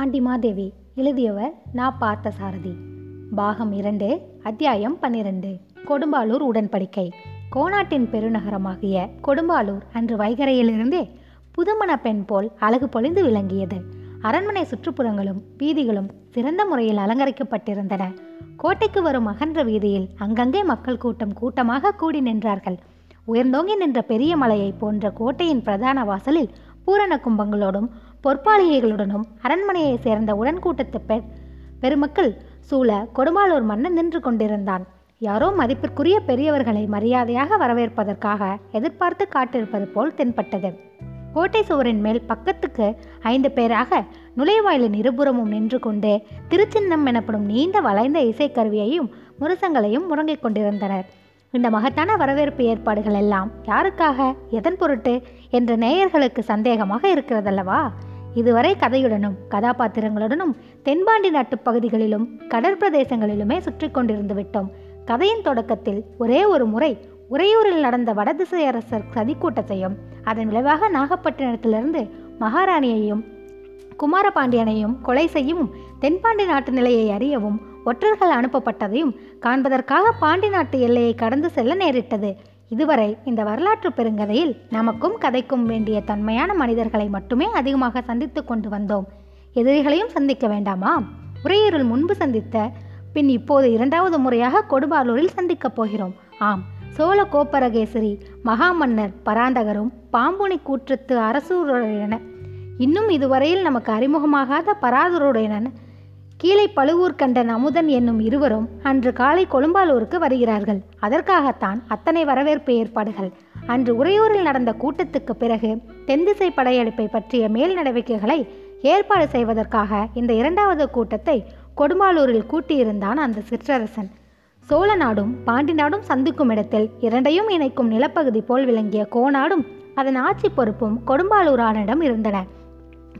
பாண்டிமாதேவி எழுதியவர் நா பார்த்த சாரதி பாகம் இரண்டு அத்தியாயம் பன்னிரண்டு. கொடும்பாலூர் உடன்படிக்கை. கோநாட்டின் பெருநகரமாகிய கொடும்பாலூர் அன்று வைகரையிலிருந்தே புதுமண பெண் போல் அழகு பொழிந்து விளங்கியது. அரண்மனை சுற்றுப்புறங்களும் வீதிகளும் சிறந்த முறையில் அலங்கரிக்கப்பட்டிருந்தன. கோட்டைக்கு வரும் அகன்ற வீதியில் அங்கங்கே மக்கள் கூட்டம் கூட்டமாக கூடி நின்றார்கள். உயர்ந்தோங்கி நின்ற பெரிய மலையை போன்ற கோட்டையின் பிரதான வாசலில் பூரண கும்பங்களோடும் பொற்பாளிகைகளுடனும் அரண்மனையைச் சேர்ந்த உடன்கூட்டத்து பெ பெருமக்கள் சூழ கொடுமாளூர் மன்னன் நின்று கொண்டிருந்தான். யாரோ மதிப்பிற்குரிய பெரியவர்களை மரியாதையாக வரவேற்பதற்காக எதிர்பார்த்து காட்டிருப்பது போல் தென்பட்டது. கோட்டை சுவரின் மேல் பக்கத்துக்கு ஐந்து பேராக நுழைவாயிலின் இருபுறமும் நின்று கொண்டு திருச்சின்னம் எனப்படும் நீண்ட வளைந்த இசைக்கருவியையும் முரசங்களையும் முறங்கிக் கொண்டிருந்தனர். இந்த மகத்தான வரவேற்பு ஏற்பாடுகள் எல்லாம் யாருக்காக எதன் பொருட்டு என்ற நேயர்களுக்கு சந்தேகமாக இருக்கிறதல்லவா? இதுவரை கதையுடனும் கதாபாத்திரங்களுடனும் தென்பாண்டி நாட்டுப் பகுதிகளிலும் கடற்பிரதேசங்களிலுமே சுற்றி கொண்டிருந்து விட்டோம். கதையின் தொடக்கத்தில் ஒரே ஒரு முறை உறையூரில் நடந்த வடதிசை அரசர் சதிக்கூட்டத்தையும் அதன் விளைவாக நாகப்பட்டினத்திலிருந்து மகாராணியையும் குமாரபாண்டியனையும் கொலை செய்யவும் தென்பாண்டி நாட்டு நிலையை அறியவும் ஒற்றர்கள் அனுப்பப்பட்டதையும் காண்பதற்காக பாண்டி நாட்டு எல்லையை கடந்து செல்ல நேரிட்டது. இதுவரை இந்த வரலாற்று பெருங்கதையில் நமக்கும் கதைக்கும் வேண்டிய தன்மையான மனிதர்களை மட்டுமே அதிகமாக சந்தித்து கொண்டு வந்தோம். எதிரிகளையும் சந்திக்க வேண்டாமா? உரையீரல் முன்பு சந்தித்த பின் இப்போது இரண்டாவது முறையாக கொடுபாலூரில் சந்திக்கப் போகிறோம். ஆம் சோழ கோப்பரகேசரி மகாமன்னர் பராந்தகரும் பாம்புனி கூற்றத்து அரசூருடையன இன்னும் இதுவரையில் நமக்கு அறிமுகமாகாத பராதுருடையன கீழே பழுவூர் கண்டன் அமுதன் என்னும் இருவரும் அன்று காலை கொழும்பாலூருக்கு வருகிறார்கள். அதற்காகத்தான் அத்தனை வரவேற்பு ஏற்பாடுகள். அன்று உறையூரில் நடந்த கூட்டத்துக்கு பிறகு தென்திசை படையெடுப்பை பற்றிய மேல் நடவடிக்கைகளை ஏற்பாடு செய்வதற்காக இந்த இரண்டாவது கூட்டத்தை கொடும்பாலூரில் கூட்டியிருந்தான் அந்த சிற்றரசன். சோழ நாடும் பாண்டி நாடும் சந்திக்கும் இடத்தில் இரண்டையும் இணைக்கும் நிலப்பகுதி போல் விளங்கிய கோநாடும் அதன் ஆட்சி பொறுப்பும் கொடும்பாலூரானிடம் இருந்தன.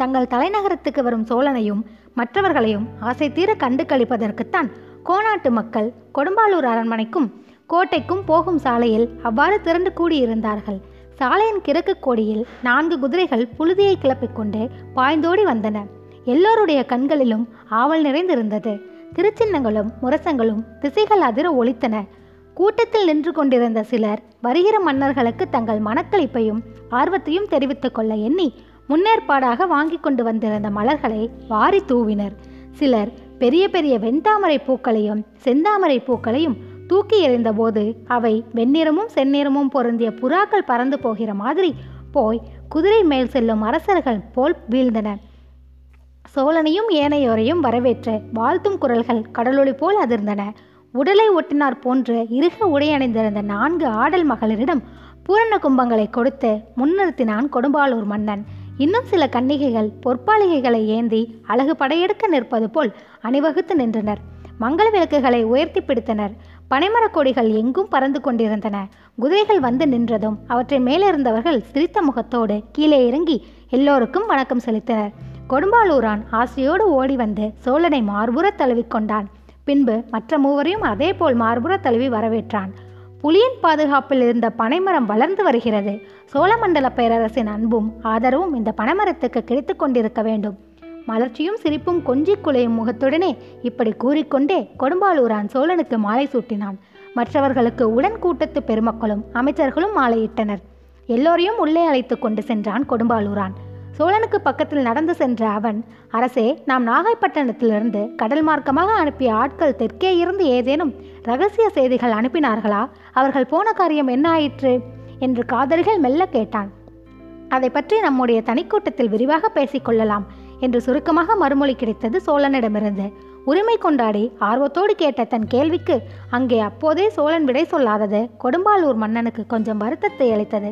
தங்கள் தலைநகரத்துக்கு வரும் சோழனையும் மற்றவர்களையும் ஆசை தீர கண்டு கழிப்பதற்குத்தான் கோநாட்டு மக்கள் கொடும்பாலூர் அரண்மனைக்கும் கோட்டைக்கும் போகும் சாலையில் அவ்வாறு திரண்டு கூடியிருந்தார்கள். சாலையின் கிழக்கு கோடியில் நான்கு குதிரைகள் புழுதியை கிளப்பிக் கொண்டு பாய்ந்தோடி வந்தன. எல்லோருடைய கண்களிலும் ஆவல் நிறைந்திருந்தது. திருச்சின்னங்களும் முரசங்களும் திசைகள் அதிர ஒலித்தன. கூட்டத்தில் நின்று கொண்டிருந்த சிலர் வருகிற மன்னர்களுக்கு தங்கள் மனக்களிப்பையும் ஆர்வத்தையும் தெரிவித்துக் கொள்ள எண்ணி முன்னேற்பாடாக வாங்கி கொண்டு வந்திருந்த மலர்களை வாரி தூவினர். சிலர் பெரிய பெரிய வெண்தாமரை பூக்களையும் செந்தாமரை பூக்களையும் தூக்கி எறிந்தபோது அவை வெண்ணிறமும் செந்நிறமும் பொருந்திய புறாக்கள் பறந்து போகிற மாதிரி போய் குதிரை மேல் செல்லும் அரசர்கள் போல் வீழ்ந்தன. சோழனையும் ஏனையோரையும் வரவேற்று வாழ்த்தும் குரல்கள் கடலொளி போல் அதிர்ந்தன. உடலை ஒட்டினார் போன்று இறுக உடையணிந்திருந்த நான்கு ஆடல் மகளிரிடம் பூரண கும்பங்களை கொடுத்து முன்னிறுத்தினான் கொடும்பாளூர் மன்னன். இன்னும் சில கன்னிகைகள் பொற்பாலிகைகளை ஏந்தி அழகு படையெடுக்க நிற்பது போல் அணிவகுத்து நின்றனர். மங்கள விளக்குகளை உயர்த்தி பிடித்தனர். பனைமரக் கொடிகள் எங்கும் பறந்து கொண்டிருந்தன. குதிரைகள் வந்து நின்றதும் அவற்றை மேலிருந்தவர்கள் சிரித்த முகத்தோடு கீழே இறங்கி எல்லோருக்கும் வணக்கம் செலுத்தினர். கொடும்பாலூரான் ஆசையோடு ஓடி வந்து சோழனை மார்புற தழுவிக்கொண்டான் பின்பு மற்ற மூவரையும் அதேபோல் மார்புற தழுவி வரவேற்றான். புலியின் பாதுகாப்பில் இருந்த பனைமரம் வளர்ந்து வருகிறது. சோழமண்டல பேரரசின் அன்பும் ஆதரவும் இந்த பனைமரத்துக்கு கிடைத்து கொண்டிருக்க வேண்டும். மலர்ச்சியும் சிரிப்பும் கொஞ்சி குலையும் முகத்துடனே இப்படி கூறிக்கொண்டே கொடும்பாலூரான் சோழனுக்கு மாலை சூட்டினான். மற்றவர்களுக்கு உடன் கூட்டத்து பெருமக்களும் அமைச்சர்களும் மாலையிட்டனர். எல்லோரையும் உள்ளே அழைத்து கொண்டு சென்றான் கொடும்பாலூரான் சோழனுக்கு பக்கத்தில் நடந்து சென்ற அவன் அரசே நாம் நாகைப்பட்டினத்திலிருந்து கடல் மார்க்கமாக அனுப்பிய ஆட்கள் தெற்கே இருந்து ஏதேனும் ரகசிய செய்திகள் அனுப்பினார்களா? அவர்கள் போன காரியம் என்ன ஆயிற்று? என்று காதலிகள் மெல்ல கேட்டான். அதை பற்றி நம்முடைய தனிக்கூட்டத்தில் விரிவாக பேசிக்கொள்ளலாம் என்று சுருக்கமாக மறுமொழி கிடைத்தது சோழனிடமிருந்து. உரிமை கொண்டாடி ஆர்வத்தோடு கேட்ட தன் கேள்விக்கு அங்கே அப்போதே சோழன் விடை சொல்லாதது கொடும்பாலூர் மன்னனுக்கு கொஞ்சம் வருத்தத்தை அளித்தது.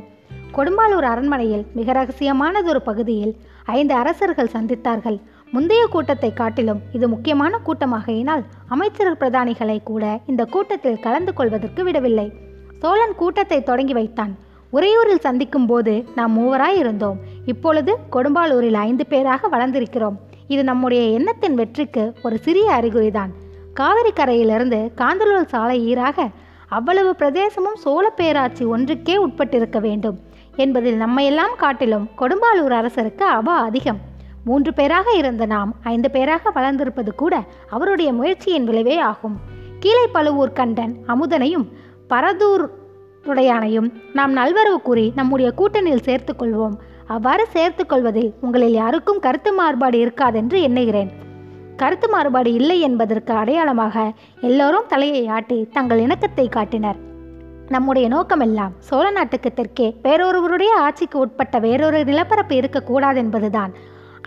கொடும்பாலூர் அரண்மனையில் மிக ரகசியமானதொரு பகுதியில் ஐந்து அரசர்கள் சந்தித்தார்கள். முந்தைய கூட்டத்தை காட்டிலும் இது முக்கியமான கூட்டமாகையினால் அமைச்சர் பிரதானிகளை கூட இந்த கூட்டத்தில் கலந்து கொள்வதற்கு விடவில்லை. சோழன் கூட்டத்தை தொடங்கி வைத்தான். உறையூரில் சந்திக்கும் போது நாம் மூவராய் இருந்தோம். இப்பொழுது கொடும்பாலூரில் ஐந்து பேராக வளர்ந்திருக்கிறோம். இது நம்முடைய எண்ணத்தின் வெற்றிக்கு ஒரு சிறிய அறிகுறிதான். காவிரி கரையிலிருந்து காந்தலூர் சாலை ஈராக அவ்வளவு பிரதேசமும் சோழ பேராட்சி ஒன்றுக்கே உட்பட்டிருக்க வேண்டும். என்பதில் நம்மையெல்லாம் காட்டிலும் கொடும்பாலூர் அரசருக்கு அவா அதிகம். மூன்று பேராக இருந்த நாம் ஐந்து பேராக வளர்ந்திருப்பது கூட அவருடைய முயற்சியின் விளைவே ஆகும். கீழே பழுவூர் கண்டன் அமுதனையும் பரதூர் உடையானையும் நாம் நல்வரவு கூறி நம்முடைய கூட்டணியில் சேர்த்துக்கொள்வோம் அவ்வாறு சேர்த்துக்கொள்வதில் உங்களில் யாருக்கும் கருத்து மாறுபாடு இருக்காதென்று எண்ணுகிறேன். கருத்து மாறுபாடு இல்லை என்பதற்கு அடையாளமாக எல்லோரும் தலையை ஆட்டி தங்கள் இணக்கத்தை காட்டினர். நம்முடைய நோக்கமெல்லாம் சோழ நாட்டுக்கு தெற்கே வேறொருவருடைய ஆட்சிக்கு உட்பட்ட வேறொரு நிலப்பரப்பு இருக்கக்கூடாது என்பதுதான்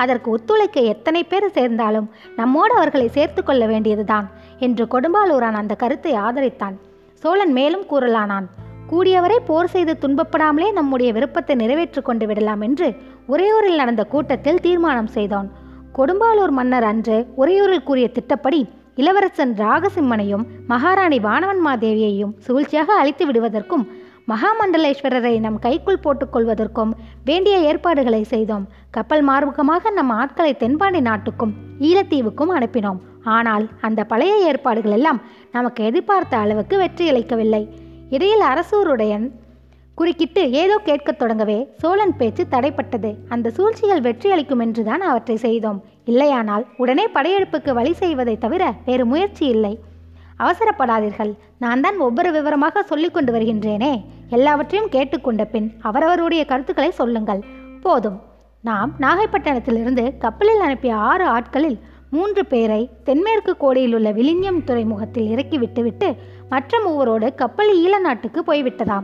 அதற்கு ஒத்துழைக்க எத்தனை பேர் சேர்ந்தாலும் நம்மோடு அவர்களை சேர்த்து கொள்ள வேண்டியதுதான் என்று கொடும்பாலூரான் அந்த கருத்தை ஆதரித்தான். சோழன் மேலும் கூறலானான் கூடியவரை போர் செய்து துன்பப்படாமலே நம்முடைய விருப்பத்தை நிறைவேற்றி கொண்டு விடலாம் என்று உறையூரில் நடந்த கூட்டத்தில் தீர்மானம் செய்தான். கொடும்பாலூர் மன்னர் அன்று உறையூரில் கூறிய திட்டப்படி இளவரசன் ராகசிம்மனையும் மகாராணி வானவன்மாதேவியையும் சூழ்ச்சியாக அழித்து விடுவதற்கும் மகாமண்டலேஸ்வரரை நம் கைக்குள் போட்டுக்கொள்வதற்கும் வேண்டிய ஏற்பாடுகளை செய்தோம். கப்பல் மார்க்கமாக நம் ஆட்களை தென்பாண்டி நாட்டுக்கும் ஈழத்தீவுக்கும் அனுப்பினோம். ஆனால் அந்த பழைய ஏற்பாடுகள் எல்லாம் நமக்கு எதிர்பார்த்த அளவுக்கு வெற்றியளிக்கவில்லை இடையில் அரசூருடையன் குறுக்கிட்டு ஏதோ கேட்கத் தொடங்கவே சோழன் பேச்சு தடைப்பட்டது. அந்த சூழ்ச்சிகள் வெற்றியளிக்கும் என்றுதான் அவற்றை செய்தோம். இல்லையானால் உடனே படையெடுப்புக்கு வழி செய்வதை தவிர வேறு முயற்சி இல்லை. அவசரப்படாதீர்கள். நான் தான் ஒவ்வொரு விவரமாக சொல்லிக் கொண்டு வருகின்றேனே. எல்லாவற்றையும் கேட்டுக்கொண்ட பின் அவரவருடைய கருத்துக்களை சொல்லுங்கள். போதும். நாம் நாகைப்பட்டினத்திலிருந்து கப்பலில் அனுப்பிய ஆறு ஆட்களில் மூன்று பேரை தென்மேற்கு கோடியில் உள்ள துறைமுகத்தில் இறக்கி விட்டுவிட்டு மற்ற மூவரோடு கப்பல் ஈழ நாட்டுக்கு போய்விட்டதாம்.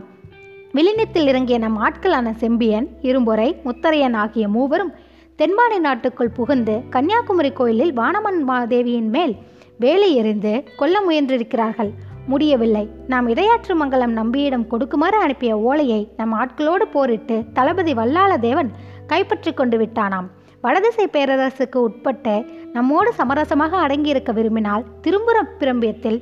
விழிஞத்தில் இறங்கிய நம் ஆட்களான செம்பியன் இரும்பொறை முத்தரையன் ஆகிய மூவரும் தென்பாண்டி நாட்டுக்குள் புகுந்து கன்னியாகுமரி கோயிலில் வானமன் மாதேவியின் மேல் வேலை எறிந்து கொல்ல முயன்றிருக்கிறார்கள். முடியவில்லை. நாம் இடையாற்று மங்கலம் நம்பியிடம் கொடுக்குமாறு அனுப்பிய ஓலையை நம் ஆட்களோடு போரிட்டு தளபதி வல்லாளதேவன் கைப்பற்றி கொண்டு விட்டானாம். வடதிசை பேரரசுக்கு உட்பட்டு நம்மோடு சமரசமாக அடங்கியிருக்க விரும்பினால் திரும்புற பிரம்பியத்தில்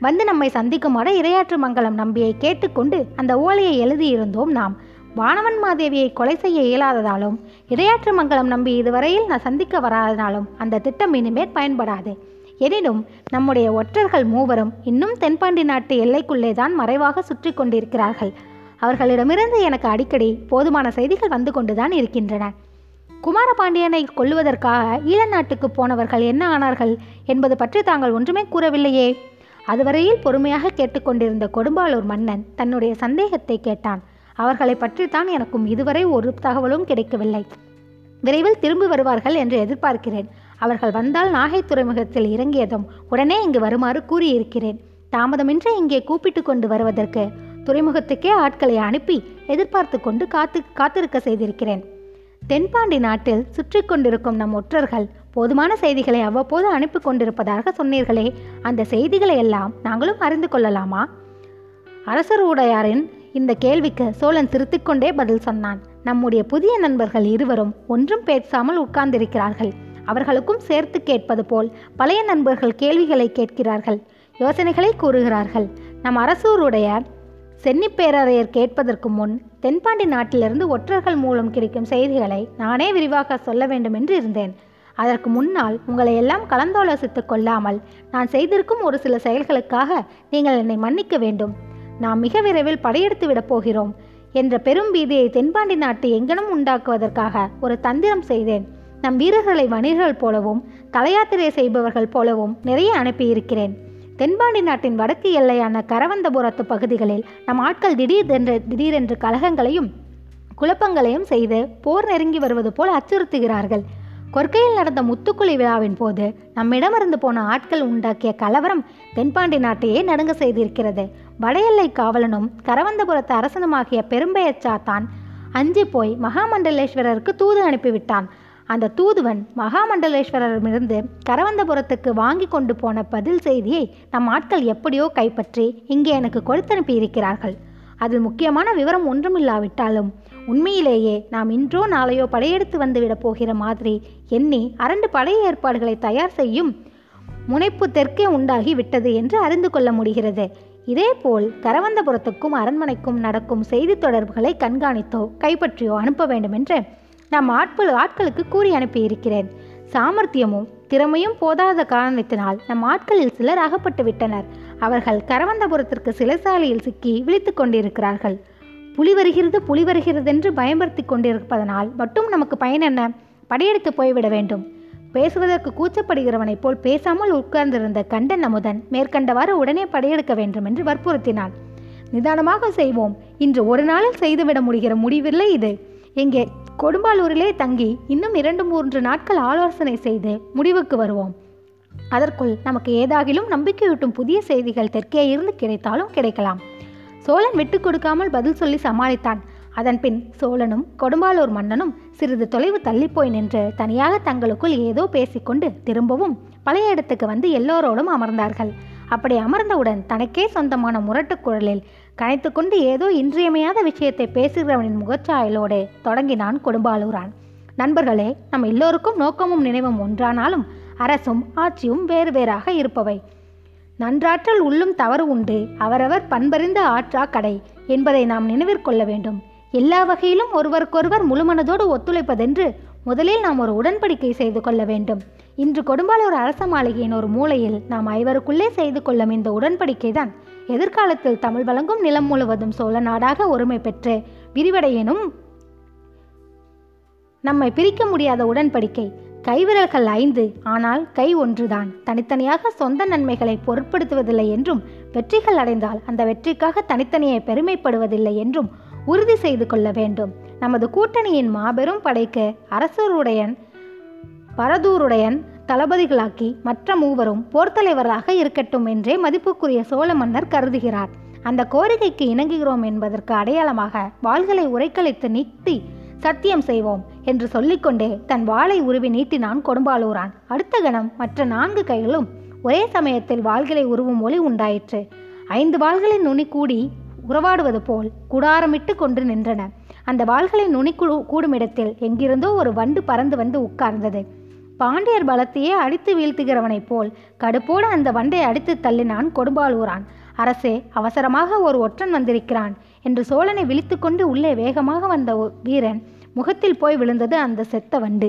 வந்து நம்மை சந்திக்குமாறு இரையாற்று மங்கலம் நம்பியை கேட்டுக்கொண்டு அந்த ஓலையை எழுதியிருந்தோம் நாம். வானவன் மாதேவியை கொலை செய்ய இயலாததாலும் இரையாற்று மங்கலம் நம்பி இதுவரையில் நான் சந்திக்க வராதனாலும் அந்த திட்டம் இனிமேல் பயன்படாது. எனினும் நம்முடைய ஒற்றர்கள் மூவரும் இன்னும் தென்பாண்டி நாட்டு எல்லைக்குள்ளே தான் மறைவாக சுற்றி கொண்டிருக்கிறார்கள். அவர்களிடமிருந்து எனக்கு அடிக்கடி போதுமான செய்திகள் வந்து கொண்டுதான் இருக்கின்றன. குமாரபாண்டியனை கொல்லுவதற்காக ஈழ நாட்டுக்கு போனவர்கள் என்ன ஆனார்கள் என்பது பற்றி தாங்கள் ஒன்றுமே கூறவில்லையே. அதுவரையில் பொறுமையாக கேட்டுக்கொண்டிருந்த கொடும்பாளூர் மன்னன் தன்னுடைய சந்தேகத்தை கேட்டான். அவர்களை பற்றித்தான் எனக்கும் இதுவரை ஒரு தகவலும் கிடைக்கவில்லை. விரைவில் திரும்பி வருவார்கள் என்று எதிர்பார்க்கிறேன். அவர்கள் வந்தால் நாகை துறைமுகத்தில் இறங்கியதும் உடனே இங்கு வருமாறு கூறியிருக்கிறேன். தாமதமின்றி இங்கே கூப்பிட்டு கொண்டு வருவதற்கு துறைமுகத்துக்கே ஆட்களை அனுப்பி எதிர்பார்த்து கொண்டு காத்து காத்திருக்க செய்திருக்கிறேன். தென்பாண்டி நாட்டில் சுற்றி கொண்டிருக்கும் நம் ஒற்றர்கள் போதுமான செய்திகளை அவ்வப்போது அனுப்பி கொண்டிருப்பதாக சொன்னீர்களே அந்த செய்திகளை எல்லாம் நாங்களும் அறிந்து கொள்ளலாமா? அரசர் உடையாரின் இந்த கேள்விக்கு சோழன் சிரித்துக்கொண்டே பதில் சொன்னான். நம்முடைய புதிய நண்பர்கள் இருவரும் ஒன்றும் பேசாமல் உட்கார்ந்திருக்கிறார்கள். அவர்களுக்கும் சேர்த்து கேட்பது போல் பழைய நண்பர்கள் கேள்விகளை கேட்கிறார்கள் யோசனைகளை கூறுகிறார்கள். நம் அரசூருடைய சென்னிப்பேரரையர் கேட்பதற்கு முன் தென்பாண்டி நாட்டிலிருந்து ஒற்றர்கள் மூலம் கிடைக்கும் செய்திகளை நானே விரிவாக சொல்ல வேண்டும் என்று இருந்தேன். அதற்கு முன்னால் உங்களை எல்லாம் கலந்தாலோசித்துக் கொள்ளாமல் நான் செய்திருக்கும் ஒரு சில செயல்களுக்காக நீங்கள் என்னை மன்னிக்க வேண்டும். நாம் மிக விரைவில் படையெடுத்து விடப் போகிறோம் என்ற பெரும் பீதியை தென்பாண்டி நாட்டு எங்கனும் உண்டாக்குவதற்காக ஒரு தந்திரம் செய்தேன். நம் வீரர்களை வணிகர்கள் போலவும் தலையாத்திரை செய்பவர்கள் போலவும் நிறைய அனுப்பியிருக்கிறேன். தென்பாண்டி நாட்டின் வடக்கு எல்லையான கரவந்தபுரத்து பகுதிகளில் நம் ஆட்கள் திடீரென்று திடீரென்று கலகங்களையும் குழப்பங்களையும் செய்து போர் நெருங்கி வருவது போல் அச்சுறுத்துகிறார்கள். கொற்கையில் நடந்த முத்துக்குழி விழாவின் போது நம்மிடமிருந்து போன ஆட்கள் உண்டாக்கிய கலவரம் தென்பாண்டி நாட்டையே நடுங்க செய்திருக்கிறது. வட எல்லை காவலனும் கரவந்தபுரத்து அரசனுமாகிய பெரும்பெயர் சாத்தான் அஞ்சி போய் மகாமண்டலேஸ்வரருக்கு தூது அனுப்பிவிட்டான். அந்த தூதுவன் மகாமண்டலேஸ்வரரிடமிருந்து கரவந்தபுரத்துக்கு வாங்கி கொண்டு போன பதில் செய்தியை நம் ஆட்கள் எப்படியோ கைப்பற்றி இங்கே எனக்கு கொடுத்தனுப்பி இருக்கிறார்கள் அதில் முக்கியமான விவரம் ஒன்றுமில்லாவிட்டாலும் உண்மையிலேயே நாம் இன்றோ நாளையோ படையெடுத்து வந்துவிடப் போகிற மாதிரி எண்ணி அரண்டு படை ஏற்பாடுகளை தயார் செய்யும் முனைப்பு தெற்கே உண்டாகி விட்டது என்று அறிந்து கொள்ள முடிகிறது. இதேபோல் கரவந்தபுரத்துக்கும் அரண்மனைக்கும் நடக்கும் செய்தி தொடர்புகளை கண்காணித்தோ கைப்பற்றியோ அனுப்ப வேண்டுமென்று நம் ஆட்கள் ஆட்களுக்கு கூறி அனுப்பியிருக்கிறேன். சாமர்த்தியமும் திறமையும் போதாத காரணத்தினால் நம் ஆட்களில் சிலர் அகப்பட்டு விட்டனர். அவர்கள் கரவந்தபுரத்திற்கு சிறைசாலையில் சிக்கி விழித்து கொண்டிருக்கிறார்கள். புலி வருகிறது புலி வருகிறது என்று பயன்படுத்தி கொண்டிருப்பதனால் மட்டும் நமக்கு பயன் என்ன? படையெடுத்து போய்விட வேண்டும். பேசுவதற்கு கூச்சப்படுகிறவனைப் போல் பேசாமல் உட்கார்ந்திருந்த கண்டன் அமுதன் மேற்கண்டவாறு உடனே படையெடுக்க வேண்டும் என்று வற்புறுத்தினான். நிதானமாக செய்வோம். இன்று ஒரு நாளில் செய்துவிட முடிகிற முடிவில்லை இது. எங்கே? கொடும்பாலூரிலே தங்கி இன்னும் இரண்டு மூன்று நாட்கள் ஆலோசனை செய்து முடிவுக்கு வருவோம். அதற்குள் நமக்கு ஏதாகிலும் நம்பிக்கையூட்டும் புதிய செய்திகள் தெற்கே இருந்து கிடைத்தாலும் கிடைக்கலாம். சோழன் விட்டு கொடுக்காமல் பதில் சொல்லி சமாளித்தான். அதன்பின் சோழனும் கொடும்பாலூர் மன்னனும் சிறிது தொலைவு தள்ளிப்போய் நின்று தனியாக தங்களுக்குள் ஏதோ பேசிக்கொண்டு திரும்பவும் பழைய இடத்துக்கு வந்து எல்லோரோடும் அமர்ந்தார்கள். அப்படி அமர்ந்தவுடன் தனக்கே சொந்தமான முரட்டுக் கனைத்து கனைத்துக்கொண்டு ஏதோ இன்றியமையாத விஷயத்தை பேசுகிறவனின் முகச்சாயலோடு தொடங்கினான் கொடும்பாலூரான் நண்பர்களே நம் எல்லோருக்கும் நோக்கமும் நினைவும் ஒன்றானாலும் அரசும் ஆட்சியும் வேறு வேறாக இருப்பவை. நன்றாற்றல் உள்ளும் தவறு உண்டு. அவரவர் பண்பறிந்த ஆற்றா கடை என்பதை நாம் நினைவிற்கொள்ள வேண்டும். எல்லா வகையிலும் ஒருவருக்கொருவர் முழுமனதோடு ஒத்துழைப்பதென்று முதலில் நாம் ஒரு உடன்படிக்கை செய்து கொள்ள வேண்டும். இன்று கொடும்பாலூர் அரச மாளிகையின் ஒரு மூலையில் நாம் ஐவருக்குள்ளே செய்து கொள்ளும் இந்த உடன்படிக்கை தான் எதிர்காலத்தில் தமிழ் வழங்கும் நிலம் முழுவதும் சோழ நாடாக ஒருமை பெற்று விரிவடையனும் நம்மை பிரிக்க முடியாத உடன்படிக்கை. கைவிரல்கள் ஐந்து ஆனால் கை ஒன்றுதான். தனித்தனியாக சொந்த நன்மைகளை பொருட்படுத்துவதில்லை என்றும் வெற்றிகள் அடைந்தால் அந்த வெற்றிக்காக தனித்தனியே பெருமைப்படுவதில்லை என்றும் உறுதி செய்து கொள்ள வேண்டும். நமது கூட்டணியின் மாபெரும் படைக்கு அரசருடையன் பரதூருடையன் தளபதிகளாக்கி மற்ற மூவரும் போர்த்தலைவராக இருக்கட்டும் என்றே மதிப்புக்குரிய சோழ மன்னர் கருதுகிறார். அந்த கோரிக்கைக்கு இணங்குகிறோம் என்பதற்கு அடையாளமாக வாள்களை உரைக்கழித்து நீட்டி சத்தியம் செய்வோம் என்று சொல்லிக்கொண்டே தன் வாளை உருவி நீட்டினான் கொடும்பாலூரான் அடுத்த கணம் மற்ற நான்கு கைகளும் ஒரே சமயத்தில் வாள்களை உருவும் ஒளி உண்டாயிற்று. ஐந்து வாள்களின் நுனி கூடி உறவாடுவது போல் குடாரமிட்டு கொண்டு நின்றன. அந்த வாள்களின் நுனி கூ- கூடுமிடத்தில் எங்கிருந்தோ ஒரு வண்டு பறந்து வந்து உட்கார்ந்தது. பாண்டியர் பலத்தையே அடித்து வீழ்த்துகிறவனைப் போல் கடுப்போடு அந்த வண்டை அடித்து தள்ளினான் கொடும்பாலூரான் அரசே அவசரமாக ஒரு ஒற்றன் வந்திருக்கிறான் என்று சோழனை விழித்துக்கொண்டு உள்ளே வேகமாக வந்த வீரன் முகத்தில் போய் விழுந்தது அந்த செத்த வண்டு.